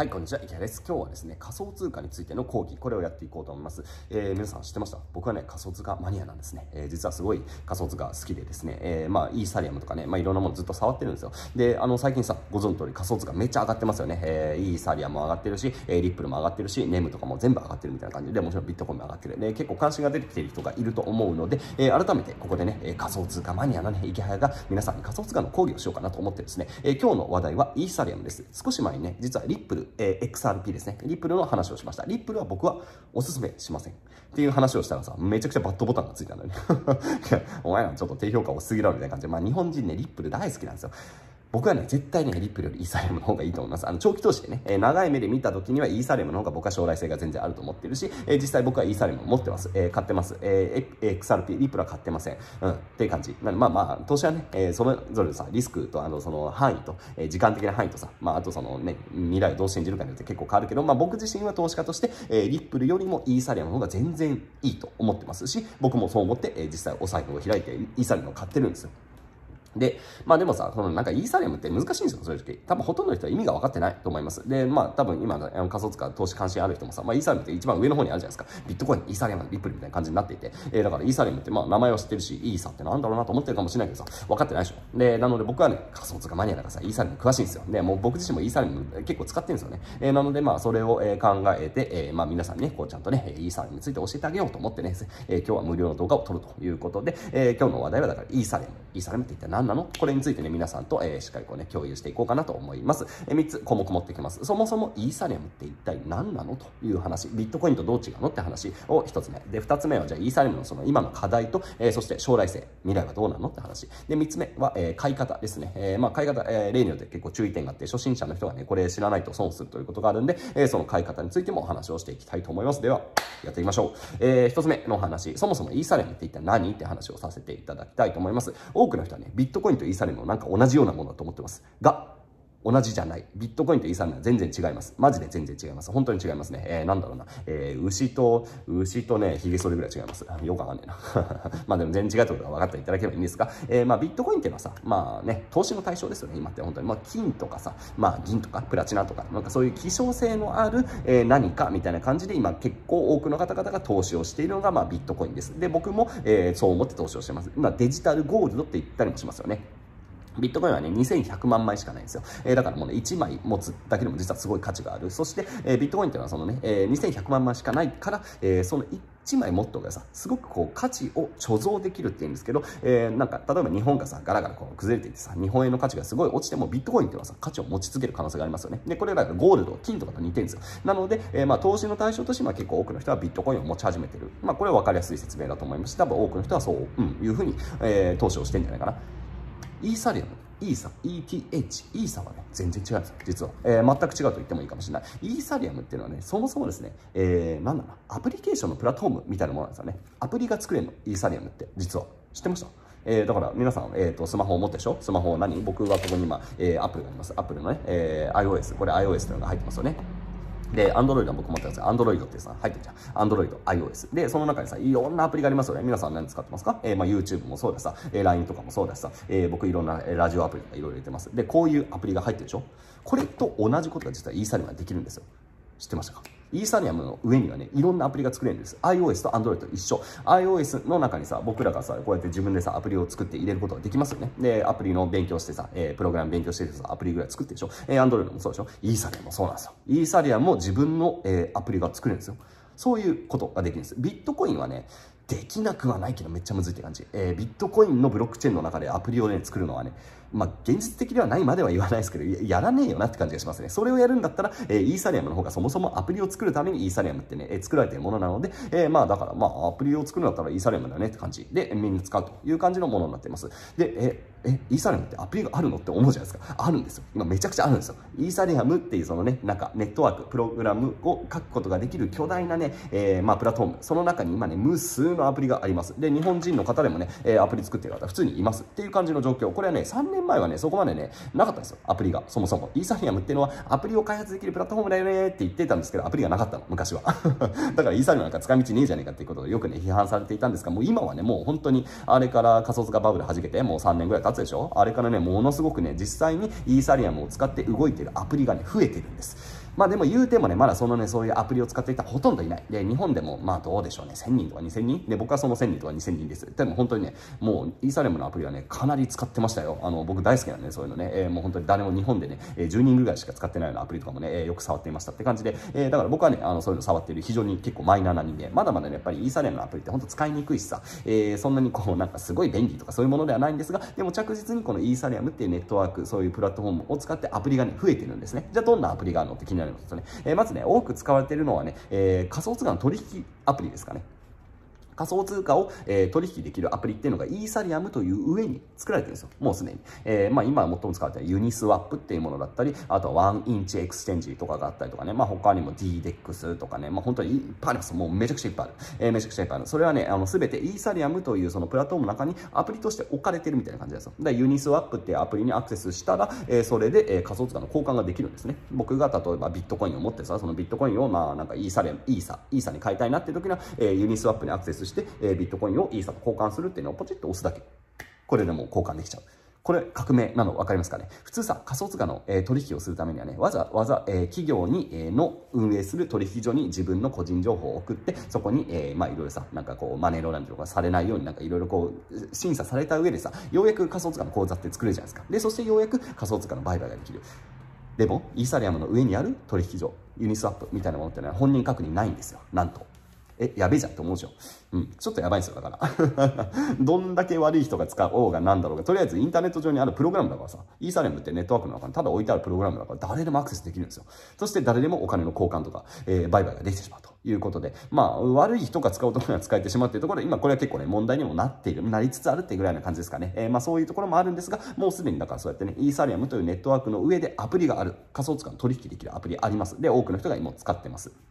はい、こんにちは、池谷です。今日はですね、仮想通貨についての講義、これをやっていこうと思います。えー、皆さん知ってました？僕はね、仮想通貨マニアなんですね。えー、実はすごい仮想通貨好きでですね、えー、まあ、イーサリアムとかね、まあ、いろんなものずっと触ってるんですよ。で、あの、最近さ、ご存知通り仮想通貨めっちゃ上がってますよね。えー、イーサリアムも上がってるし、えー、リップルも上がってるし、ネムとかも全部上がってるみたいな感じで、もちろんビットコインも上がってる。で、結構関心が出てきてる人がいると思うので、えー、改めてここでね、仮想通貨マニアのね、池谷が皆さんに仮想通貨の講義をしようかなと思ってですね、えー、今日の話題はイーサリアムです。少し前にね、実はリップル、えー、XRP ですね。リップルの話をしました。リップルは僕はおすすめしません。っていう話をしたらさ、めちゃくちゃバットボタンがついたんだよね。お前らちょっと低評価多すぎるみたいな感じで、まあ日本人ね、リップル大好きなんですよ。僕はね、絶対ね、リップルよりイーサリアムの方がいいと思います。あの、長期投資でね、えー、長い目で見た時にはイーサリアムの方が僕は将来性が全然あると思ってるし、えー、実際僕はイーサリアム持ってます。えー、買ってます。えー、XRP、リップルは買ってません。うん、っていう感じ。まあまあ、投資はね、えー、それぞれさ、リスクと、あの、その範囲と、えー、時間的な範囲とさ、まあ、あとそのね、未来をどう信じるかによって結構変わるけど、まあ僕自身は投資家として、えー、リップルよりもイーサリアムの方が全然いいと思ってますし、僕もそう思って、えー、実際お財布を開いてイーサリアムを買ってるんですよ。で、まあでもさ、そのなんかイーサリアムって難しいんですよ、正直。多分ほとんどの人は意味が分かってないと思います。で、まあ多分今の仮想通貨投資関心ある人もさ、まあイーサリアムって一番上の方にあるじゃないですか。ビットコイン、イーサリアム、リップルみたいな感じになっていて。えー、だからイーサリアムってまあ名前は知ってるし、イーサってなんだろうなと思ってるかもしれないけどさ、分かってないでしょ。で、なので僕はね、仮想通貨マニアだからさ、イーサリアム詳しいんですよ。で、もう僕自身もイーサリアム結構使ってるんですよね。えー、なのでまあそれを、え考えて、えー、まあ皆さんね、こうちゃんとね、イーサリアムについて教えてあげようと思ってね、えー、今日は無料の動画を撮るということで、えー、今日の話題はだからイーサリアム。イーサリアムって一体何何なの？これについてね、皆さんと、えー、しっかりこうね、共有していこうかなと思います。えー、3つ項目持ってきます。そもそもイーサリアムって一体何なの？という話、ビットコインとどう違うの？って話を1つ目。で、2つ目はじゃあイーサリアムのその今の課題と、えー、そして将来性、未来はどうなの？って話。で、3つ目は、えー、買い方ですね。えー、まあ買い方、えー、例によって結構注意点があって、初心者の人がね、これ知らないと損するということがあるんで、えー、その買い方についてもお話をしていきたいと思います。では、やっていきましょう。えー、1つ目の話、そもそもイーサリアムって一体何？って話をさせていただきたいと思います。多くの人はね、ビッビットコインとイーサリアムのなんか同じようなものだと思ってます。が、同じじゃない。ビットコインとイーサリアムは全然違います。マジで全然違います。本当に違いますね。えー、なんだろうな。えー、牛と、牛とね、髭剃りぐらい違います。よくわかんねえな。まあでも全然違うってことが分かっていただければいいんですが、えー、まあビットコインっていうのはさ、まあね、投資の対象ですよね、今って本当に。まあ金とかさ、まあ銀とかプラチナとか、なんかそういう希少性のある、えー、何かみたいな感じで今結構多くの方々が投資をしているのが、まあビットコインです。で、僕も、えー、そう思って投資をしてます。今デジタルゴールドって言ったりもしますよね。ビットコインはね、2100万枚しかないんですよ。えー、だからもうね、1枚持つだけでも実はすごい価値がある。そして、えー、ビットコインっていうのはそのね、えー、2100万枚しかないから、えー、その1枚持っとがさ、すごくこう価値を貯蔵できるっていうんですけど、えー、なんか、例えば日本がさ、ガラガラこう崩れていってさ、日本円の価値がすごい落ちても、ビットコインっていうのはさ、価値を持ち続ける可能性がありますよね。で、これらがゴールド、金とかと似てるんですよ。なので、えー、まあ、投資の対象として、まあ、結構多くの人はビットコインを持ち始めてる。まあ、これは分かりやすい説明だと思いますし、多分多くの人はそう、うん、いうふうに、えー、投資をしてるんじゃないかな。イーサリアムイーサ、ETH、イーサはね、全然違うんですよ、実は。えー、全く違うと言ってもいいかもしれない。イーサリアムっていうのはね、そもそもですね、えー、なんだろうアプリケーションのプラットフォームみたいなものなんですよね。アプリが作れるの、イーサリアムって、実は。知ってましたえー、だから皆さん、えーと、スマホを持ってでしょスマホ何？僕はここに今、えー、アップルがあります。アップルのね、えー、iOS、これ iOS というのが入ってますよね。で、アンドロイドは僕持ってますアンドロイドってさ、入ってるじゃん。アンドロイド、iOS。で、その中にさ、いろんなアプリがありますよね。皆さん何使ってますか？えー、まあ YouTube もそうだしさ、えー、LINE とかもそうだしさ、えー、僕いろんなラジオアプリとかいろいろ入れてます。で、こういうアプリが入ってるでしょ？これと同じことが実はイーサリアムができるんですよ。知ってましたか？イーサリアムの上にはね、いろんなアプリが作れるんです。iOS と Android と一緒。iOS の中にさ、僕らがさ、こうやって自分でさ、アプリを作って入れることができますよね。で、アプリの勉強してさ、えー、プログラム勉強してさ、アプリぐらい作ってでしょ。えー、Android もそうでしょ。イーサリアムもそうなんですよ。イーサリアムも自分の、えー、アプリが作れるんですよ。そういうことができるんです。ビットコインはね、できなくはないけどめっちゃむずいって感じ。えー、ビットコインのブロックチェーンの中でアプリをね、作るのはね、まあ、現実的ではないまでは言わないですけど、やらねえよなって感じがしますね。それをやるんだったら、えー、イーサリアムの方がそもそもアプリを作るためにイーサリアムってね、えー、作られているものなので、えー、まあ、だから、まあ、アプリを作るんだったらイーサリアムだねって感じで、みんな使うという感じのものになっています。で、ええ、イーサリアムってアプリがあるのって思うじゃないですか。あるんですよ。今めちゃくちゃあるんですよ。イーサリアムっていうそのね、なんかネットワーク、プログラムを書くことができる巨大なね、えー、まあプラットフォーム。その中に今ね、無数のアプリがあります。で、日本人の方でもね、えー、アプリ作ってる方普通にいますっていう感じの状況。これはね、3年前はね、そこまでね、なかったんですよ。アプリが。そもそも。イーサリアムっていうのはアプリを開発できるプラットフォームだよねって言ってたんですけど、アプリがなかったの、昔は。だからイーサリアムなんか使い道ねえじゃねえかっていうことをよくね、批判されていたんですが、もう今はね、もう本当に、あれから仮想通貨バブル弾けて、もう3年ぐらい経つでしょ？あれからね、ものすごくね、実際にイーサリアムを使って動いてるアプリがね、増えてるんです。まあでも言うてもね、まだそのね、そういうアプリを使っていたほとんどいない。で、日本でも、まあどうでしょうね、1000人とか2000人？で、僕はその1000人とか2000人です。でも本当にね、もうイーサレムのアプリはね、かなり使ってましたよ。あの、僕大好きなんで、そういうのね、えー、もう本当に誰も日本でね、え10人ぐらいしか使ってないようなアプリとかもね、えー、よく触っていましたって感じで、えー、だから僕はね、あの、そういうの触っている非常に結構マイナーな人間。まだまだね、やっぱりイーサレムのアプリって本当使いにくいしさ、えー、そんなにこう、なんかすごい便利とかそういうものではないんですが、でも着実にこのイーサリアムっていうネットワーク、そういうプラットフォームを使ってアプリがね、増えてるんですね。じゃあどんなアプリがあるのって気になりますとね、えー、まずね、多く使われているのはね、えー、仮想通貨の取引アプリですかね。仮想通貨を、えー、取引できるアプリっていうのがイーサリアムという上に作られてるんですよ。もうすでに。えー、まあ今最も使われている Uniswap っていうものだったり、あとは 1inch Exchange とかがあったりとかね、まあ他にも DDEX とかね、まあ本当にいっぱいあります。もうめちゃくちゃいっぱいある。えー、めちゃくちゃいっぱいある。それはね、あの全てイーサリアムというそのプラットフォームの中にアプリとして置かれてるみたいな感じですよ。で、 Uniswap っていうアプリにアクセスしたら、えー、それで、えー、仮想通貨の交換ができるんですね。僕が例えばビットコインを持ってさ、そのビットコインをまあなんかイーサリアム、イーサ、イーサに変えたいなっていう時には、えー、 Uniswap にアクセスして、してえー、ビットコインをイーサと交換するっていうのをポチッと押すだけ。これでも交換できちゃう。これ革命なの分かりますかね？普通さ仮想通貨の、えー、取引をするためにはねわざわざ、えー、企業に、えー、の運営する取引所に自分の個人情報を送ってそこに、えー、まあいろいろさなんかこうマネーローランドとかされないようになんかいろいろこう審査された上でさようやく仮想通貨の口座って作れるじゃないですか。でそしてようやく仮想通貨の売買ができる。でもイーサリアムの上にある取引所ユニスワップみたいなものってのは本人確認ないんですよ。なんと。え、やべえじゃんって思うでしょ。うん。ちょっとやばいんですよ、だから。どんだけ悪い人が使おうがなんだろうが、とりあえずインターネット上にあるプログラムだからさ、イーサレムってネットワークの中にただ置いてあるプログラムだから誰でもアクセスできるんですよ。そして誰でもお金の交換とか、えー、売買ができてしまうということで、まあ、悪い人が使うところには使えてしまうっていうところで、今これは結構ね、問題にもなっている、なりつつあるっていうぐらいな感じですかね。えー、まあそういうところもあるんですが、もうすでにだからそうやってね、イーサリアムというネットワークの上でアプリがある、仮想通貨の取引できるアプリあります。で、多くの人が今使ってます。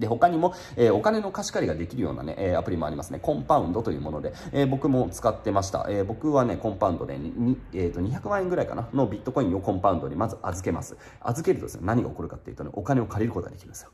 で、他にも、えー、お金の貸し借りができるようなね、えー、アプリもありますね。コンパウンドというもので、えー、僕も使ってました。え僕はね、コンパウンドでに、えーと、200万円ぐらいかな？のビットコインをコンパウンドにまず預けます。預けるとですね、何が起こるかっていうとね、お金を借りることができるんですよ。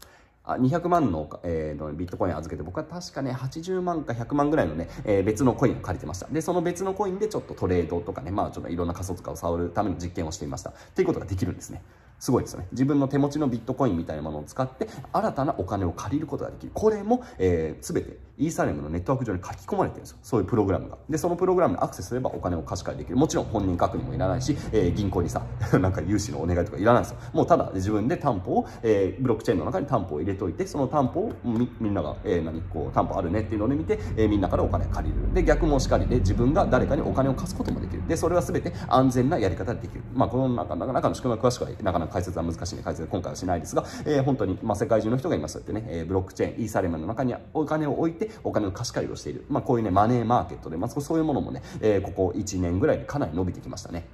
あ200万の,、えー、のビットコイン預けて僕は確かね80万か100万ぐらいのね、えー、別のコインを借りてましたでその別のコインでちょっとトレードとかねまあちょっといろんな仮想通貨を触るための実験をしていましたっていうことができるんですねすごいですよね。自分の手持ちのビットコインみたいなものを使って、新たなお金を借りることができる。これも、えー、すべてイーサレムのネットワーク上に書き込まれてるんですよ。そういうプログラムが。で、そのプログラムにアクセスすればお金を貸し借りできる。もちろん本人確認もいらないし、えー、銀行にさ、なんか融資のお願いとかいらないんですよ。もうただ自分で担保を、えー、ブロックチェーンの中に担保を入れといて、その担保をみみんなが、えー、何、こう、担保あるねっていうので見て、えー、みんなからお金借りる。で、逆もしかりで自分が誰かにお金を貸すこともできる。で、それは全て安全なやり方でできる。まあ、この中中の仕組みは詳しくはなかなか解説は難しいね。解説今回はしないですが、えー、本当に、まあ、世界中の人が今そうやってね、えー、ブロックチェーン、イーサレムの中にお金を置いて、お金の貸し借りをしている。まあ、こういうね、マネーマーケットで、まあ、そういうものもね、えー、ここ1年ぐらいでかなり伸びてきましたね。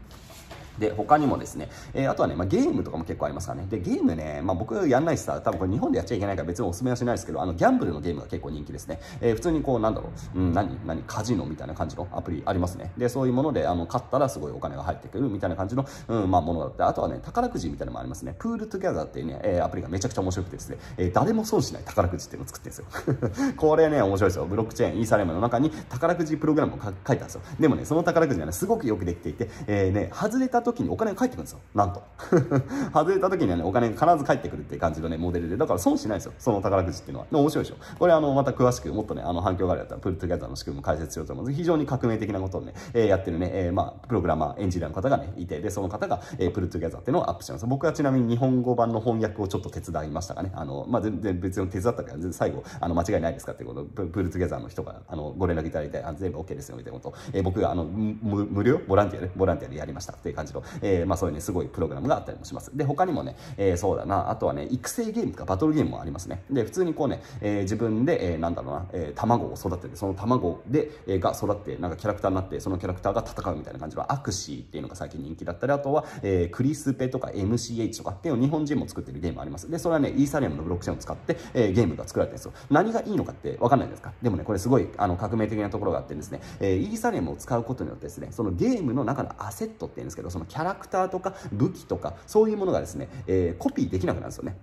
で、他にもですね、えー、あとはね、まあ、ゲームとかも結構ありますからね。で、ゲームね、まあ、僕やんないしさ、多分これ日本でやっちゃいけないから別にお勧めはしないですけど、あの、ギャンブルのゲームが結構人気ですね。えー、普通にこう、なんだろう、うん、何、何、カジノみたいな感じのアプリありますね。で、そういうもので、あの、勝ったらすごいお金が入ってくるみたいな感じの、うん、まあ、ものだって、あとはね、宝くじみたいなのもありますね。 PoolTogether っていうね、えー、アプリがめちゃくちゃ面白くてですね、えー、誰も損しない宝くじっていうのを作ってるんですよ。これね、面白いですよ。ブロックチェーン、イーサリアムの中に宝くじプログラムを書いてあるんですよ。でもね、その宝くじがね、すごくよくできていて、えー、ね、外れた時にお金が返ってくるんですよ。なんと。外れた時にはね、お金が必ず返ってくるっていう感じのね、モデルで、だから損しないですよ。その宝くじっていうのは。面白いでしょ。これあの、また詳しく、もっとね、あの、反響があるやったら、 PoolTogether の仕組みも解説しようと思います。非常に革命的なことをね、えー、やってるね、えー、まあ、プログラマー、エンジニアの方がね、いて、で、その方が、えー、 PoolTogether っていうのをアップしてます。僕はちなみに日本語版の翻訳をちょっと手伝いましたかね。あの、まあ、全然別に手伝ったから、最後、あの、間違いないですかっていうこと PoolTogether の人が、あの、ご連絡いただいて、あ全部 OK ですよ、みたいなことを、えー、僕が、あの、無料？ボランティアで、ボランティアでやりましたっていう感じの、えー、まあ、そういうね、すごいプログラムがあったりもします。で、他にもね、えー、そうだな、あとはね、育成ゲームとかバトルゲームもありますね。で、普通にこうね、えー、自分で、えー、なんだろうな、えー、卵を育てて、その卵で、えー、が育って、なんかキャラクターになって、そのキャラクターが戦うみたいな感じのアクシーっていうのが最近人気だったり、あとは、えー、クリスペとか MCH とかっていう日本人も作ってるゲームあります。で、それはね、イーサリアムのブロックチェーンを使って、えー、ゲームが作られてるんですよ。何がいいのかってわかんないですか？でもね、これすごいあの革命的なところがあってですね、えー、イーサリアムを使うことによってですね、そのゲームの中のアセットっていうんですけど、そのキャラクターとか武器とか、そういうものがですね、えー、コピーできなくなるんですよね。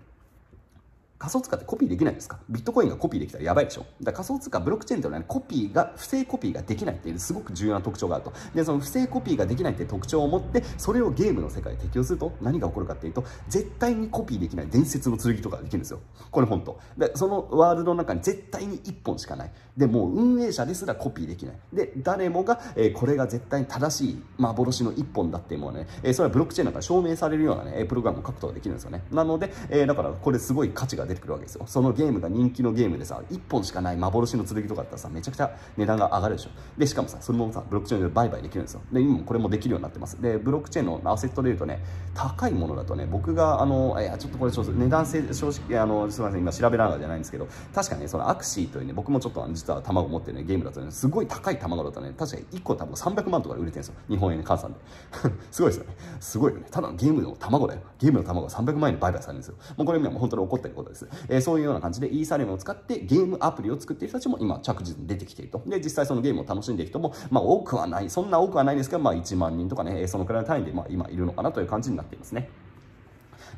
仮想通貨ってコピーできないんですか？ビットコインがコピーできたらやばいでしょ？だ仮想通貨ブロックチェーンっていうのは、ね、コピーが不正コピーができないっていうすごく重要な特徴があると。でその不正コピーができないっていう特徴を持ってそれをゲームの世界で適用すると何が起こるかっていうと絶対にコピーできない伝説の剣とかができるんですよ。これ本当。でそのワールドの中に絶対に1本しかない。でもう運営者ですらコピーできない。で誰もが、えー、これが絶対に正しい幻の1本だっていうものね、えー、それはブロックチェーンなんか証明されるようなねプログラムを書くことができるんですよね。なので、えー、だからこれすごい価値が出てくるわけですよ。そのゲームが人気のゲームでさ1本しかない幻の剣とかだったらさめちゃくちゃ値段が上がるでしょ。でしかもさそれもさブロックチェーンで売買できるんですよ。で今もこれもできるようになってます。でブロックチェーンのアセットでいうとね高いものだとね僕があのいやちょっとこれちょっと値段正直あのすみません今調べながらじゃないんですけど確かに、ね、そのアクシーというね僕もちょっと実は卵持ってるねゲームだとねすごい高い卵だとね確かに1個多分300万とか売れてるんですよ。日本円換算で。すごいですよね。すごいよね。ただのゲームの卵だよ。ゲームの卵が300万円で売買されるんですよ。もうこれ今も本当に起こってることです、えー、そういうような感じでイーサリアムを使ってゲームアプリを作っている人たちも今着実に出てきていると。で実際そのゲームを楽しんでいる人もまあ多くはないそんな多くはないですけどまあ1万人とかねそのくらいの単位でま今いるのかなという感じになっていますね。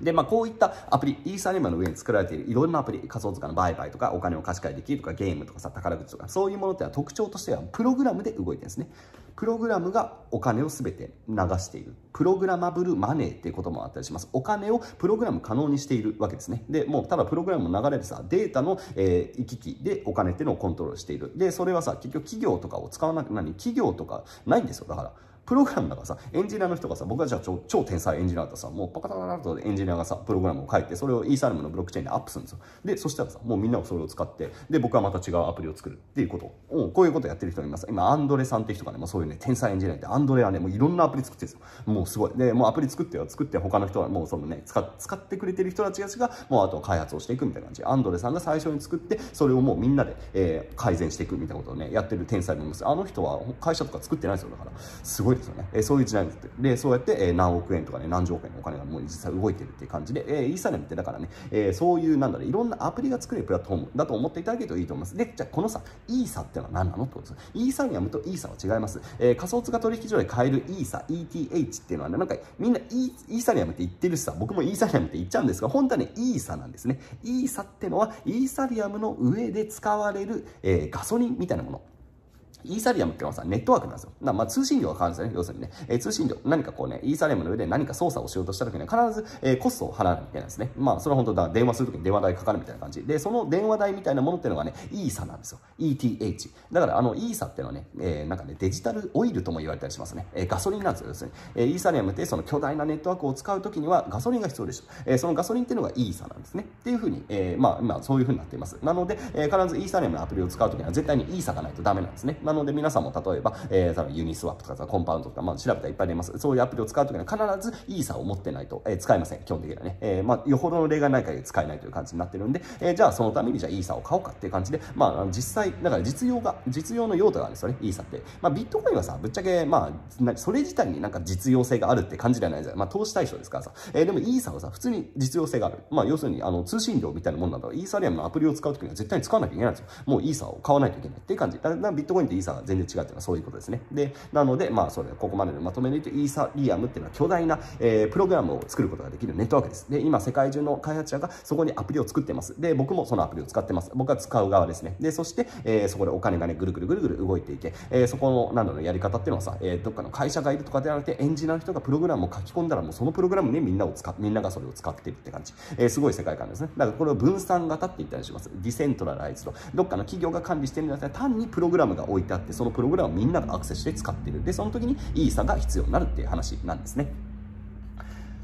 で、まあ、こういったアプリ、イーサリアムの上に作られているいろんなアプリ、仮想通貨の売買とか、お金を貸し借りできるとか、ゲームとかさ、宝くじとか、そういうものってのは特徴としては、プログラムで動いてるんですね。プログラムがお金を全て流している。プログラマブルマネーっていうこともあったりします。お金をプログラム可能にしているわけですね。で、もうただプログラムの流れでさ、データの、えー、行き来でお金っていうのをコントロールしている。で、それはさ、結局企業とかを使わなくなり、企業とかないんですよ。だから。プログラムだからさ、エンジニアの人がさ、僕はじゃあ超超天才エンジニアだったらさ、もうパカパカパカとエンジニアがさ、プログラムを書いて、それをイーサルムのブロックチェーンでアップするんですよ。で、そしたらさ、もうみんながそれを使って、で、僕はまた違うアプリを作るっていうことを、こういうことやってる人がいます。今、アンドレさんって人がね、もうそういうね、天才エンジニアで、アンドレはね、もういろんなアプリ作ってるんですよ。もうすごい。で、もうアプリ作ってよ、作って他の人はもうそのね、使使ってくれてる人たちが、もうあと開発をしていくみたいな感じ。アンドレさんが最初に作って、それをもうみんなで、えー、改善していくみたいなことをね、やってる天才もいます。あの人は会社とか作ってないですよ。だから、すごいですよね。えー、そういう時代ですでそうやって、え何億円とかね何十億円のお金がもう実際動いてるっていう感じで、えー、イーサレムってだからね、えー、そういうなんだろういろんなアプリが作れるプラットフォームだと思っていただけるといいと思います。でじゃあこのさイーサっていうのは何なのってことですイーサリアムとイーサは違います、えー、仮想通貨取引所で買えるイーサ ETH っていうのはねなんかみんなイーサリアムって言ってるしさ僕もイーサリアムって言っちゃうんですが本当はねイーサなんですね。イーサっていうのはイーサリアムの上で使われる、えー、ガソリンみたいなもの。イーサリアムっていうのはさ、ネットワークなんですよ。まあ通信料がかかるんですよね。要するにね。えー、通信料。何かこうね、イーサリアムの上で何か操作をしようとした時には必ず、えー、コストを払わなきゃいけなんですね。まあそれは本当だ、電話する時に電話代かかるみたいな感じ。で、その電話代みたいなものっていうのがね、イーサなんですよ。ETH。だからあの、イーサっていうのはね、えー、なんかね、デジタルオイルとも言われたりしますね。えー、ガソリンなんですよ。要するに。えー、イーサリアムってその巨大なネットワークを使う時にはガソリンが必要でしょ。えー、そのガソリンっていうのがイーサなんですね。っていうふうに、えー、まあ、まあ、そういうふうになっています。なので、えー、必ずイーサリアムのアプリを使う時には絶対にイーサがないとダメなんですね。なので皆さんも例え例えば、えー、ユニスワップとか、コンパウンドとか、まあ、調べたらいっぱい出ます。そういうアプリを使うときには必ずイーサを持ってないと、えー、使えません。基本的にはね。えー、まあ、よほどの例がない限り使えないという感じになってるんで、えー、じゃあそのためにじゃあイーサを買おうかっていう感じで、まあ、実際、だから実用が、実用の用途があるんですよね、イーサって。まあ、ビットコインはさ、ぶっちゃけ、まあ、それ自体になんか実用性があるって感じではないじゃん。まあ、投資対象ですからさ。えー、でもイーサはさ、普通に実用性がある。まあ、要するに、あの、通信料みたいなもんなんだから、イーサリアムのアプリを使うときには絶対に使わなきゃいけないんですよ。もうイーサを買わないといけないっていう感じ。だからビットコインとイーサが全然違うっていうのはそういうことですね。で、なので、まあ、それ、ここまででまとめると、イーサリアムっていうのは巨大な、えー、プログラムを作ることができるネットワークです。で、今、世界中の開発者がそこにアプリを作ってます。で、僕もそのアプリを使ってます。僕は使う側ですね。で、そして、えー、そこでお金がね、ぐるぐるぐるぐる動いていて、えー、そこの、なんだろう、やり方っていうのはさ、えー、どっかの会社がいるとかではなくて、エンジニアの人がプログラムを書き込んだら、もうそのプログラムね、みんなを使みんながそれを使ってるって感じ。えー、すごい世界観ですね。だからこれを分散型って言ったりします。ディセントラライズド。どっかの企業が管理してるんじゃなくて、単にプログラムが置いてあって、そのプログラムをみんながアクセスして使ってる。で、そのの時にイーサが必要になるっていう話なんですね。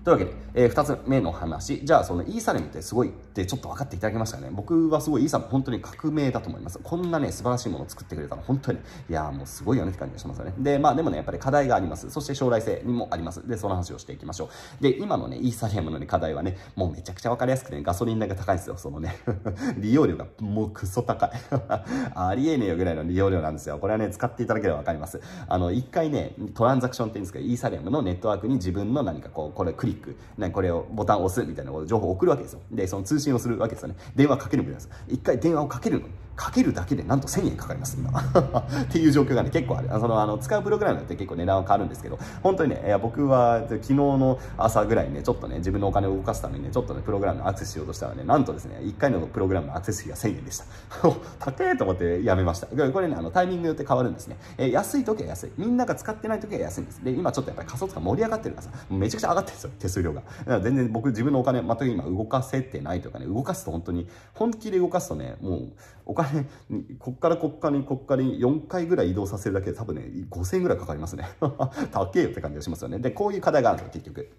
というわけで、えー、2つ目の話。じゃあ、そのイーサレムってすごいってちょっと分かっていただけましたね。僕はすごいイーサレム本当に革命だと思います。こんなね、素晴らしいものを作ってくれたの本当に、いやもうすごいよねって感じがしますよね。で、まあでもね、やっぱり課題があります。そして将来性にもあります。で、その話をしていきましょう。で、今のね、イーサレムの、ね、課題はね、もうめちゃくちゃ分かりやすくて、ね、ガソリン代が高いんですよ。そのね、利用料がもうクソ高い。ありえねえよぐらいの利用料なんですよ。これはね、使っていただければ分かります。あの、一回ね、トランザクションって言うんですけど、イーサレムのネットワークに自分の何かこう、これクリック、ね、これをボタンを押すみたいな情報を送るわけですよ。で、その通信信をするわけですよね。電話かけるみたいです。一回電話をかけるのかけるだけでなんと1000円かかります、今。っていう状況がね、結構ある。その、あの、使うプログラムによって結構値段は変わるんですけど、本当にね、いや僕は昨日の朝ぐらいね、ちょっとね、自分のお金を動かすためにね、ちょっとね、プログラムのアクセスしようとしたらね、なんとですね、1回のプログラムのアクセス費が1000円でした。高えと思ってやめました。これね、あの、タイミングによって変わるんですね。えー、安い時は安い。みんなが使ってない時は安いんです。で、今ちょっとやっぱり仮想通貨盛り上がってるからさ、めちゃくちゃ上がってるんですよ、手数料が。だから全然僕自分のお金、全く今動かせてないというかね、動かすと本当に、本気で動かすとね、もう、お金、こっからこっからに、こっからに4回ぐらい移動させるだけで多分ね、5000円ぐらいかかりますね。高えよって感じがしますよね。で、こういう課題があるんですよ、結局。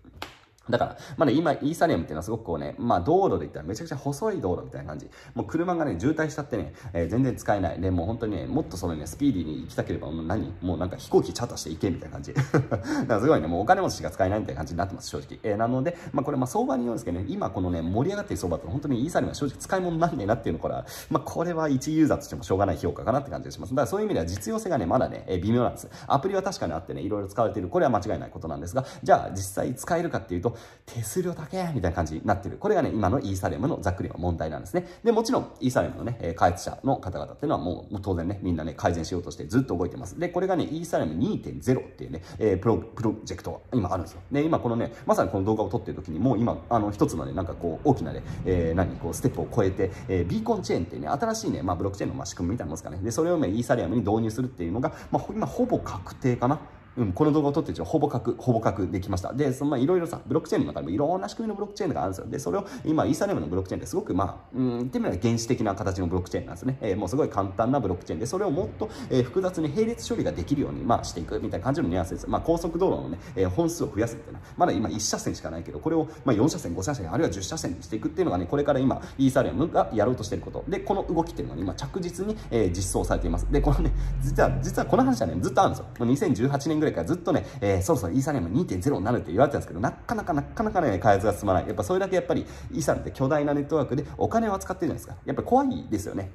だから、まあね、今、イーサリアムっていうのはすごくこうね、まあ道路で言ったらめちゃくちゃ細い道路みたいな感じ。もう車がね、渋滞しちゃってね、えー、全然使えない。で、もう本当にね、もっとそのね、スピーディーに行きたければ、もう何？もうなんか飛行機チャータして行けみたいな感じ。だからすごいね、もうお金持ちしか使えないみたいな感じになってます、正直。えー、なので、まあこれまあ相場によるんですけどね、今このね、盛り上がってる相場って本当にイーサリアムは正直使い物になんねえなっていうのから、まあこれは一ユーザーとしてもしょうがない評価かなって感じがします。だからそういう意味では実用性がね、まだね、えー、微妙なんです。アプリは確かにあってね、いろいろ使われている。これは間違いないことなんですが、じゃあ実際使えるかっていうと、手数料だけみたいな感じになってる。これがね、今のイーサレムのざっくりの問題なんですね。で、もちろん、イーサレムのね、開発者の方々っていうのはもう、もう当然ね、みんなね、改善しようとしてずっと動いてます。で、これがね、イーサレム2.0っていうね、えー、プロ、プロジェクトが今あるんですよ。で、今このね、まさにこの動画を撮ってる時にもう今、あの、一つのね、なんかこう、大きなね、えー、何、こう、ステップを超えて、えー、ビーコンチェーンっていうね、新しいね、まあ、ブロックチェーンのまあ仕組みみたいなもんですかね。で、それをね、イーサリアムに導入するっていうのが、まあ、今ほぼ確定かな。うん、この動画を撮ってほぼ確、ほぼ確できました。で、そのまあいろいろさ、ブロックチェーンの中でもいろんな仕組みのブロックチェーンがあるんですよ。で、それを今、イーサレムのブロックチェーンってすごくまあ、うん、ってみれば原始的な形のブロックチェーンなんですね。えー、もうすごい簡単なブロックチェーンで、それをもっと、えー、複雑に並列処理ができるように、まあ、していくみたいな感じのニュアンスです。まあ、高速道路のね、えー、本数を増やすみたいな。まだ今1車線しかないけど、これをまあ4車線、5車線、あるいは10車線にしていくっていうのがね、これから今、イーサレムがやろうとしていること。で、この動きっていうのが、ね、今着実に、えー、実装されています。で、このね、実は、実はこの話はね、ずっとあるんですよ。2018年ぐらいからずっとね、えー、そろそろイーサリアム2.0になるって言われてたんですけど、なかなかなかなかね、開発が進まない。やっぱそれだけやっぱり、イーサリアムって巨大なネットワークでお金を扱ってるじゃないですか。やっぱ怖いですよね。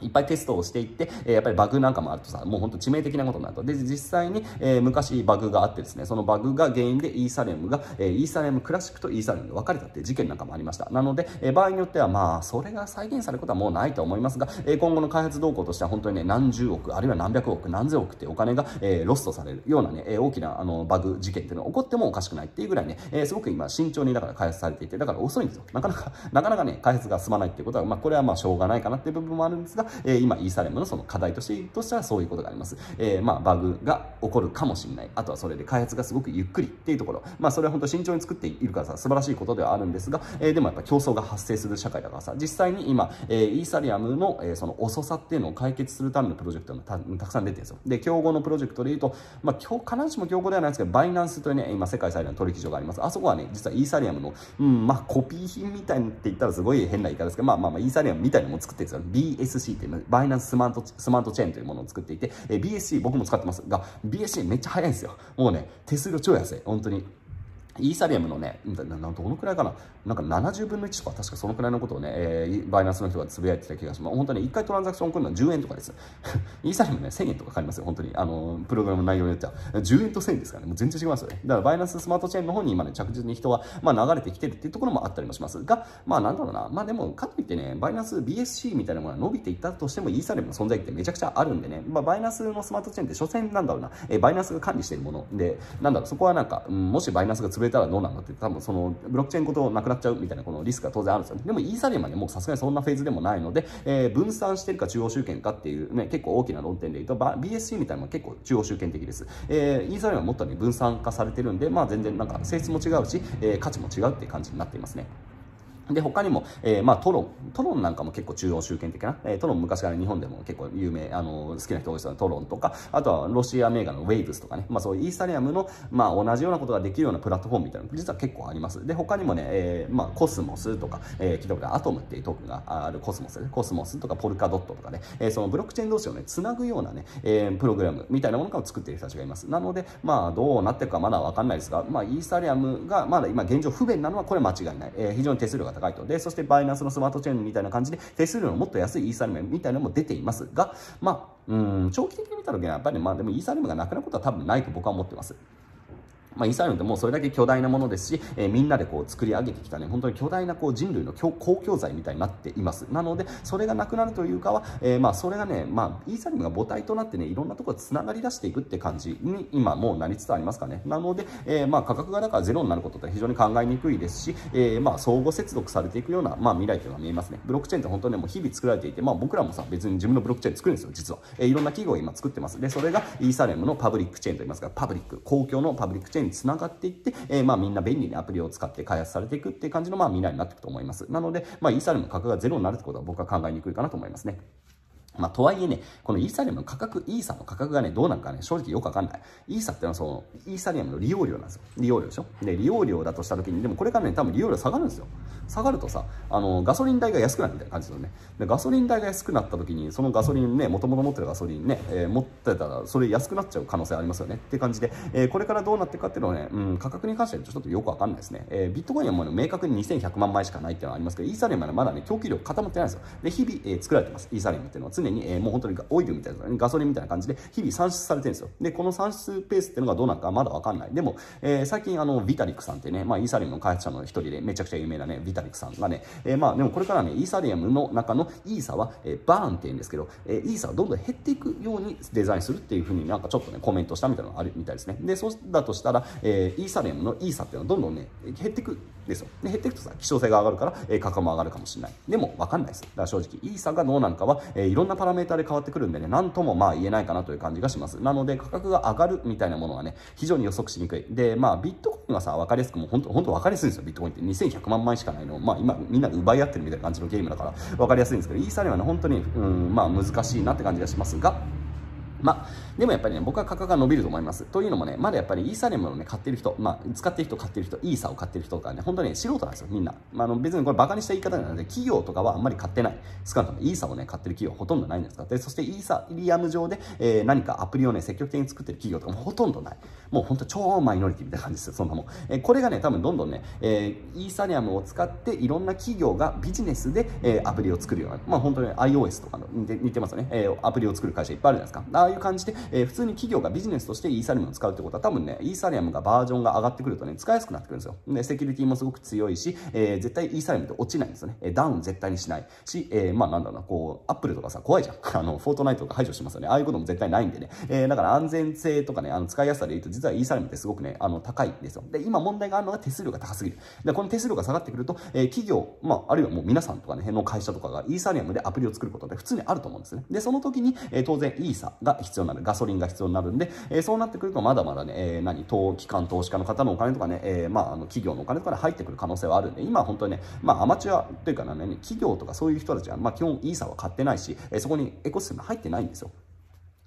いっぱいテストをしていって、え、やっぱりバグなんかもあるとさ、もう本当致命的なことになると。で、実際に、えー、昔バグがあってですね、そのバグが原因でイーサレムが、えー、イーサレムクラシックとイーサレムで分かれたっていう事件なんかもありました。なので、えー、場合によってはまあ、それが再現されることはもうないと思いますが、えー、今後の開発動向としては本当にね、何十億、あるいは何百億、何千億ってお金が、えー、ロストされるようなね、え、大きなあのバグ事件っていうのが起こってもおかしくないっていうぐらいね、えー、すごく今慎重にだから開発されていて、だから遅いんですよ。なかなか、なかなかね、開発が進まないっていうことは、まあ、これはまあ、しょうがないかなっていう部分もあるんですが、えー、今、イーサレムのその課題としてとしてはそういうことがあります。えー、まあ、バグが起こるかもしれない。あとはそれで開発がすごくゆっくりっていうところ。まあ、それは本当慎重に作っているからさ、素晴らしいことではあるんですが、えー、でもやっぱ競争が発生する社会だからさ、実際に今、えー、イーサリアムの、えー、その遅さっていうのを解決するためのプロジェクトがたたくさん出てるんですよ。で、競合のプロジェクトで言うと、まあ、今日必ずしも競合ではないですけど、バイナンスというね、今世界最大の取引所があります。あそこはね、実はイーサリアムの、うん、まあ、コピー品みたいって言ったらすごい変な言い方ですけど、まあまあまあ、イーサリアムみたいなものを作ってるんですよ。BSC って、バイナンススマートスマートチェーンというものを作っていて、え BSC 僕も使ってますが、BSC めっちゃ早いんですよ。もうね、手数料超安い。本当に。イーサリアムのね、どのくらいかな、なんか70分の1とか、確かそのくらいのことをね、えー、バイナンスの人がつぶやいてた気がします。本当に1回トランザクション送るのは10円とかです。イーサリアムね、1000円とかかかりますよ、本当に。あの、プログラムの内容によっては。10円と1000円ですからね、もう全然違いますよね。だからバイナンススマートチェーンの方に今ね、着実に人は、まあ、流れてきてるっていうところもあったりもしますが、まあなんだろうな、まあでも、かといってね、バイナンス BSC みたいなものが伸びていったとしても、イーサリアムの存在ってめちゃくちゃあるんでね、まあバイナンスのスマートチェーンって所詮なんだろうな、えー、バイナンスが管理しているもので、なんだろう、そこはなんか、うん、もしバイナンスがつぶ潰れたらどうなんだって多分そのブロックチェーンごとなくなっちゃうみたいなこのリスクが当然あるんですよ、ね、でもイーサリアムはねもうさすがにそんなフェーズでもないので、えー、分散してるか中央集権かっていうね結構大きな論点で言うと BSC みたいなのも結構中央集権的です、えー、イーサリアムはもっとね分散化されてるんでまあ全然なんか性質も違うし、えー、価値も違うっていう感じになっていますね。で、他にも、えー、まあ、トロン。トロンなんかも結構中央集権的な。えー、トロン昔から日本でも結構有名、あの、好きな人多いですよね。トロンとか、あとはロシアメーガのウェイブスとかね。まあ、そういうイーサリアムの、まあ、同じようなことができるようなプラットフォームみたいなの実は結構あります。で、他にもね、えー、まあ、コスモスとか、えー、聞いたことアトムっていうトークンがあるコスモスね。コスモスとかポルカドットとかね、えー、そのブロックチェーン同士をね、つなぐようなね、えー、プログラムみたいなものかを作っている人たちがいます。なので、まあ、どうなっていくかまだわかんないですが、まあ、イーサリアムがまだ今現状不便なのはこれ間違いない。えー、非常に手数料が高いと。で、そしてバイナンスのスマートチェーンみたいな感じで手数料のもっと安いイーサリアムみたいなのも出ていますが、まあ、うん長期的に見た時はやっぱりまあでもイーサリアムがなくなることは多分ないと僕は思ってます。まあ、イーサリアムってもうそれだけ巨大なものですし、えー、みんなでこう作り上げてきたね、本当に巨大なこう人類の公共財みたいになっています。なので、それがなくなるというかは、えー、まあ、それがね、まあ、イーサリアムが母体となってね、いろんなところつながり出していくって感じに今もうなりつつありますかね。なので、えー、まあ、価格がだからゼロになることって非常に考えにくいですし、えー、まあ、相互接続されていくような、まあ、未来というのが見えますね。ブロックチェーンって本当に、もう日々作られていて、まあ、僕らもさ、別に自分のブロックチェーン作るんですよ、実は。えー、いろんな企業が今作ってます。で、それがイーサリアムのパブリックチェーンといいますか、パブリック、公共のパブリックチェーンにつながっていって、えー、まあみんな便利にアプリを使って開発されていくっていう感じのまあ未来になっていくと思います。なので、まあイーサリアムの価格がゼロになるってことは僕は考えにくいかなと思いますね。まあ、とはいえね、このイーサリアムの価格、イーサの価格がね、どうなるかね、正直よくわかんない。イーサってのはその、イーサリアムの利用料なんですよ。利用料でしょで、利用料だとした時に、でもこれからね、多分利用料下がるんですよ。下がるとさ、あの、ガソリン代が安くなるみたいな感じですよね。で、ガソリン代が安くなった時に、そのガソリンね、もともと持ってるガソリンね、えー、持ってたら、それ安くなっちゃう可能性ありますよね。っていう感じで、えー、これからどうなっていくかっていうのはね、うん、価格に関してはちょっとよくわかんないですね。えー、ビットコインはもう、ね、明確に2100万枚しかないっていうのはありますけど、イーサリアムはまだね、供給量固まってないんですよ。で、日々、えー、作られてます。イーサリアムっていうのは常常に、えー、もう本当にオイルみたいな、ガソリンみたいな感じで日々産出されてるんですよ。で、この産出ペースっていうのがどうなるかまだわかんない。でも、えー、最近あの、ビタリックさんってね、まあ、イーサリアムの開発者の一人でめちゃくちゃ有名なね、ビタリックさんがね、えー、まあ、でもこれからね、イーサリアムの中のイーサは、えー、バーンって言うんですけど、えー、イーサはどんどん減っていくようにデザインするっていうふうになんかちょっとね、コメントしたみたいなのがあるみたいですね。で、そうだとしたら、えー、イーサリアムのイーサっていうのはどんどんね、減っていくですよ。で、減っていくとさ、希少性が上がるから、えー、価格も上がるかもしれない。でも、わかんないです。だから正直、イーサがどうなるかは、えー、いろんなパラメータで変わってくるんでね、なんともまあ言えないかなという感じがします。なので、価格が上がるみたいなものはね、非常に予測しにくい。で、まあ、ビットコインはさ、分かりやすくもう本当、本当分かりやすいんですよ、ビットコインって。2100万枚しかないの。まあ、今、みんなで奪い合ってるみたいな感じのゲームだから、分かりやすいんですけど、イーサリアムはね、本当に、うん、まあ、難しいなって感じがしますが、まあ、でもやっぱりね、僕は価格が伸びると思います。というのもね、まだやっぱりイーサリアムをね、買ってる人、まあ、使ってる人、買ってる人、イーサを買ってる人とかね、本当に、ね、素人なんですよ、みんな。まあ、あの別にこれバカにした言い方なので、企業とかはあんまり買ってない。少なくともイーサをね、買ってる企業ほとんどないんですかで、そしてイーサリアム上で、えー、何かアプリをね、積極的に作ってる企業とかもほとんどない。もう本当超マイノリティみたいな感じですよ、そんなもん。えー、これがね、多分どんどんね、えー、イーサリアムを使っていろんな企業がビジネスで、えー、アプリを作るような、まあ本当に iOS とかの似て似てますよね、えー、アプリを作る会社いっぱいあるじゃないですか。いう感じで、えー、普通に企業がビジネスとしてイーサリアムを使うってことは多分ね、イーサリアムがバージョンが上がってくるとね、使いやすくなってくるんですよ。で、セキュリティもすごく強いし、えー、絶対イーサリアムって落ちないんですよね。えダウン絶対にしないし、えー、まあなんだろうな、こう、アップルとかさ、怖いじゃん。あの、フォートナイトとか排除しますよね。ああいうことも絶対ないんでね。えー、だから安全性とかね、あの、使いやすさで言うと、実はイーサリアムってすごくね、あの、高いんですよ。で、今問題があるのが手数料が高すぎる。で、この手数料が下がってくると、えー、企業、まあ、あるいはもう皆さんとかね、の会社とかがイーサリアムでアプリを作ることって普通にあると思うんですね。で、その時に、えー、当然イーサが必要になる。ガソリンが必要になるんで、えー、そうなってくるとまだまだね、えー、何、投機関投資家の方のお金とかね、えー、まあ、あの企業のお金とかで入ってくる可能性はあるんで、今本当にね、まあ、アマチュアというかね、企業とかそういう人たちは、まあ、基本イーサは買ってないし、え、そこにエコシステム入ってないんですよ。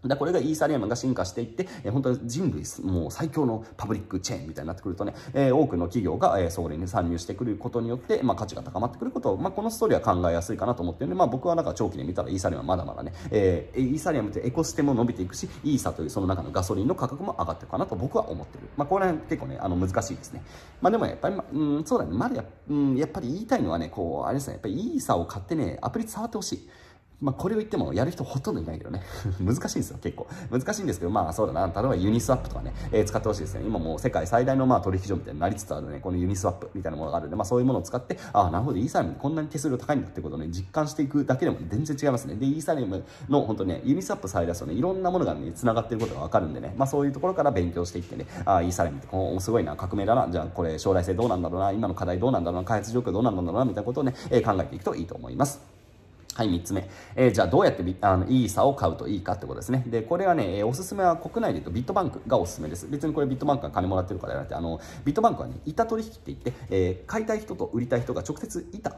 だこれがイーサリアムが進化していって、えー、本当に人類もう最強のパブリックチェーンみたいになってくるとね、えー、多くの企業が、えー、そこに、参入してくることによって、まあ、価値が高まってくることを、まあ、このストーリーは考えやすいかなと思ってるんで、まあ、僕はなんか長期で見たらイーサリアムはまだまだね、えー、イーサリアムってエコシステムも伸びていくし、イーサというその中のガソリンの価格も上がっていくかなと僕は思ってる。まあ、これは結構ね、あの難しいですね。まあ、でもやっぱり、まうん、そうだね、まだや,、うん、やっぱり言いたいのはね、こう、あれですね、やっぱりイーサを買ってね、アプリ触ってほしい。まあ、これを言ってもやる人ほとんどいないけどね。難しいんですよ、結構。難しいんですけど、まあそうだな。例えばユニスワップとかね、えー、使ってほしいですね。今もう世界最大のまあ取引所みたいになりつつあるね、このユニスワップみたいなものがあるんで、まあそういうものを使って、ああ、なるほど、イーサリアムこんなに手数料高いんだってことをね、実感していくだけでも全然違いますね。で、イーサリアムの本当ね、ユニスワップ触り出すとね、いろんなものがね、繋がっていることがわかるんでね、まあそういうところから勉強していってね、ああ、イーサリアムってこうすごいな、革命だな、じゃあこれ将来性どうなんだろうな、今の課題どうなんだろうな、開発状況どうなんだろうな、みたいなことをね、えー、考えていくといいと思います。はい、3つ目。えー、じゃあどうやってあのイーサを買うといいかってことですね。で、これはねえ、おすすめは国内で言うとビットバンクがおすすめです。別にこれビットバンクが金もらってるからじゃなくて、あの、ビットバンクはね、板取引って言って、えー、買いたい人と売りたい人が直接板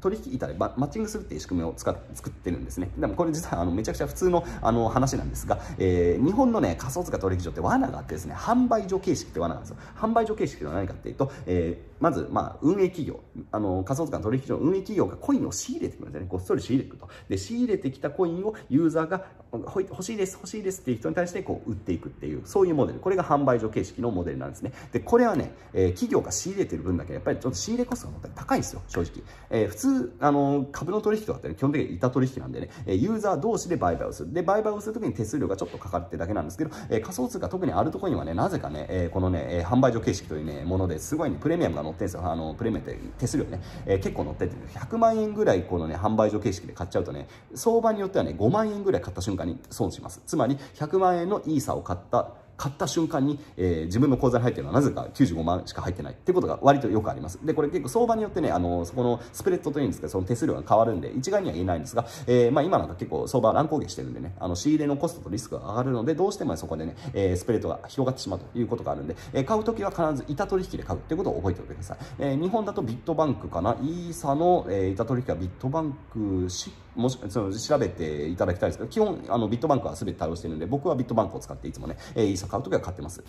取引板でマッチングするっていう仕組みを使っ作ってるんですね。でもこれ実はあのめちゃくちゃ普通のあの話なんですが、えー、日本のね、仮想通貨取引所って罠があってですね、販売所形式って罠なんですよ。販売所形式は何かっていうと、えー、まず、まあ、運営企業、あの、仮想通貨の取引所の運営企業がコインを仕入れてくるんですね。ごっそり仕入れてくと。で、仕入れてきたコインをユーザーが欲しいです、欲しいですっていう人に対してこう売っていくっていう、そういうモデル。これが販売所形式のモデルなんですね。で、これはね、えー、企業が仕入れてる分だけやっぱりちょっと仕入れコストが高いんですよ、正直。えー、普通、あの、株の取引とかって、ね、基本的に板取引なんでね、ユーザー同士で売買をする。で、売買をするときに手数料がちょっとかかるってだけなんですけど、えー、仮想通貨、特にアルトコインはね、なぜかね、えー、このね、販売所形式というね、ものですごいね、プレミアムが載ってるんですよ。あの、プレミアムって手数料ね、えー、結構載ってて、100万円ぐらいこのね、販売所形式で買っちゃうとね、相場によってはね、5万円ぐらい買った瞬間に損します。つまり、100万円のイーサを買った買った瞬間に、えー、自分の口座に入ってるのはなぜか95万しか入ってないってことが割とよくあります。で、これ結構相場によってね、あの、そこのスプレッドというんですけど、その手数料が変わるんで、一概には言えないんですが、えー、まあ今なんか結構相場乱高下してるんでね、あの、仕入れのコストとリスクが上がるので、どうしてもそこでね、えー、スプレッドが広がってしまうということがあるんで、えー、買うときは必ず板取引で買うってことを覚えておいてください。えー、日本だとビットバンクかな、イーサの、えー、板取引はビットバンク、もし、その調べていただきたいですけど、基本、あの、ビットバンクは全て対応してるんで、僕はビットバンクを使っていつもね、えー、イーサ買うときは買ってます。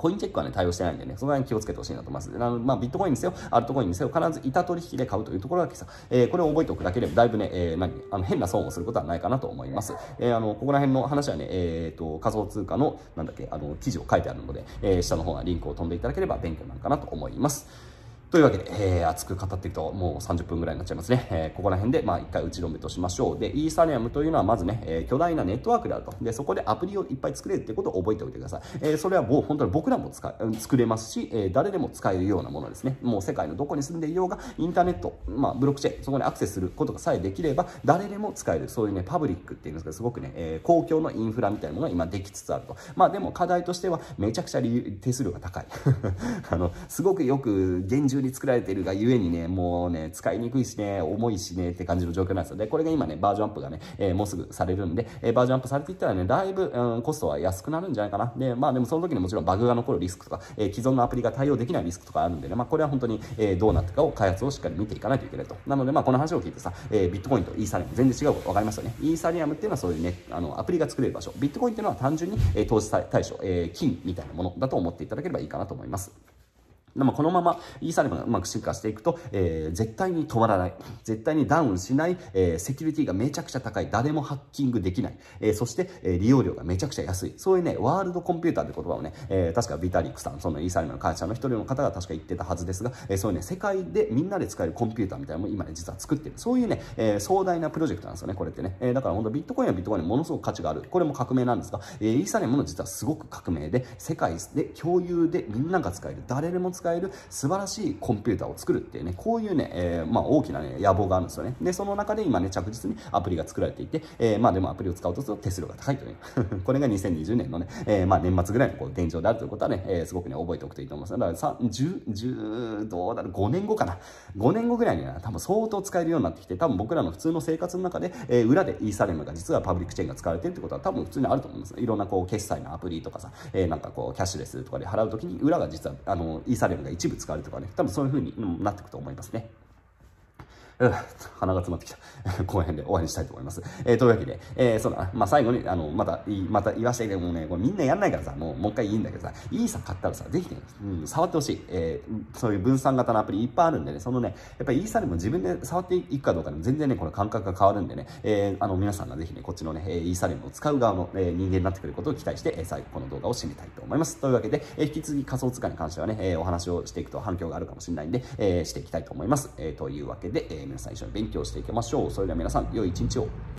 コインチェックはね、対応してないんでね、その辺気をつけてほしいなと思います。あのまあ、ビットコインにせよ、アルトコインにせよ、必ず板取引で買うというところだけさ、えー、これを覚えておくだけでだいぶね、えー、何あの変な損をすることはないかなと思います。えー、あの、ここら辺の話はね、え、ー、と、仮想通貨の、なんだっけ、あの、記事を書いてあるので、えー、下の方はリンクを飛んでいただければ勉強になるかなと思います。というわけで、えー、熱く語っていくともう30分ぐらいになっちゃいますね。えー、ここら辺で、まあ、一回打ち止めとしましょう。で、イーサリアムというのはまずね、えー、巨大なネットワークであると。で、そこでアプリをいっぱい作れるってことを覚えておいてください。えー、それはもう本当に僕らも使作れますし、えー、誰でも使えるようなものですね。もう世界のどこに住んでいようが、インターネット、まあ、ブロックチェーン、そこにアクセスすることがさえできれば、誰でも使える、そういうね、パブリックっていうんですけど、すごくね、えー、公共のインフラみたいなものが今できつつあると。まあ、でも課題としては、めちゃくちゃ手数料が高い。あの、すごくよく厳重に作られているがゆえにね、もうね、使いにくいしね、重いしねって感じの状況なんですよ。で、これが今ね、バージョンアップがね、えー、もうすぐされるんで、えー、バージョンアップされていったらね、だいぶ、うん、コストは安くなるんじゃないかな。で、まあでもその時にもちろんバグが残るリスクとか、えー、既存のアプリが対応できないリスクとかあるんでね、まあこれは本当に、え、どうなってかを開発をしっかり見ていかないといけないと。なので、まあこの話を聞いてさ、え、ビットコインとイーサリアム全然違うこと分かりましたね。イーサリアムっていうのはそういうね、あの、アプリが作れる場所。ビットコインっていうのは単純に、え、投資対象、え、金みたいなものだと思っていただければいいかなと思います。でもこのままイーサリアムがうまく進化していくと、えー、絶対に止まらない、絶対にダウンしない、えー、セキュリティがめちゃくちゃ高い、誰もハッキングできない、えー、そして、えー、利用料がめちゃくちゃ安い、そういうね、ワールドコンピューターって言葉をね、えー、確かビタリックさん、そのイーサリアムの会社の一人の方が確か言ってたはずですが、えー、そういうね、世界でみんなで使えるコンピューターみたいなのも今ね、実は作ってる。そういうね、えー、壮大なプロジェクトなんですよね、これってね。えー、だから本当ビットコインはビットコインにものすごく価値がある。これも革命なんですが、えー、イーサリアムの実はすごく革命で、世界で共有でみんなが使える、誰でも使える使える素晴らしいコンピューターを作るっていうね、こういうね、えー、まあ大きなね、野望があるんですよね。で、その中で今ね、着実にアプリが作られていて、えー、まあでもアプリを使うとすると手数料が高いという。これが2020年のね、えー、まあ年末ぐらいのこう現状であるということはね、えー、すごくね、覚えておくといいと思います。だからさ、10、どうだろう、5年後かな。5年後ぐらいには多分相当使えるようになってきて、多分僕らの普通の生活の中で、えー、裏でイーサレムが実はパブリックチェーンが使われてるってことは多分普通にあると思います。いろんなこう決済のアプリとかさ、えー、なんかこうキャッシュレスとかで払うときに裏が実はあのイーサが一部使われるとかね、多分そういう風になっていくと思いますね。鼻が詰まってきた。この辺で終わりにしたいと思います。えー、というわけで、えー、そうだな。まあ、最後に、あの、また、また言わせてけどもね、これみんなやんないからさ、もう、もう一回いいんだけどさ、いいさ買ったらさ、ぜひね、うん、触ってほしい。えー、そういう分散型のアプリいっぱいあるんでね、そのね、やっぱりイーサでも自分で触っていくかどうかでも全然ね、これ感覚が変わるんでね、えー、あの、皆さんがぜひね、こっちのね、イーサレムを使う側の、えー、人間になってくることを期待して、えー、最後この動画を締めたいと思います。というわけで、えー、引き続き仮想通貨に関してはね、えー、お話をしていくと反響があるかもしれないんで、えー、していきたいと思います。えー、というわけで、えー、皆さん一緒に勉強していきましょう。それでは皆さん、良い一日を。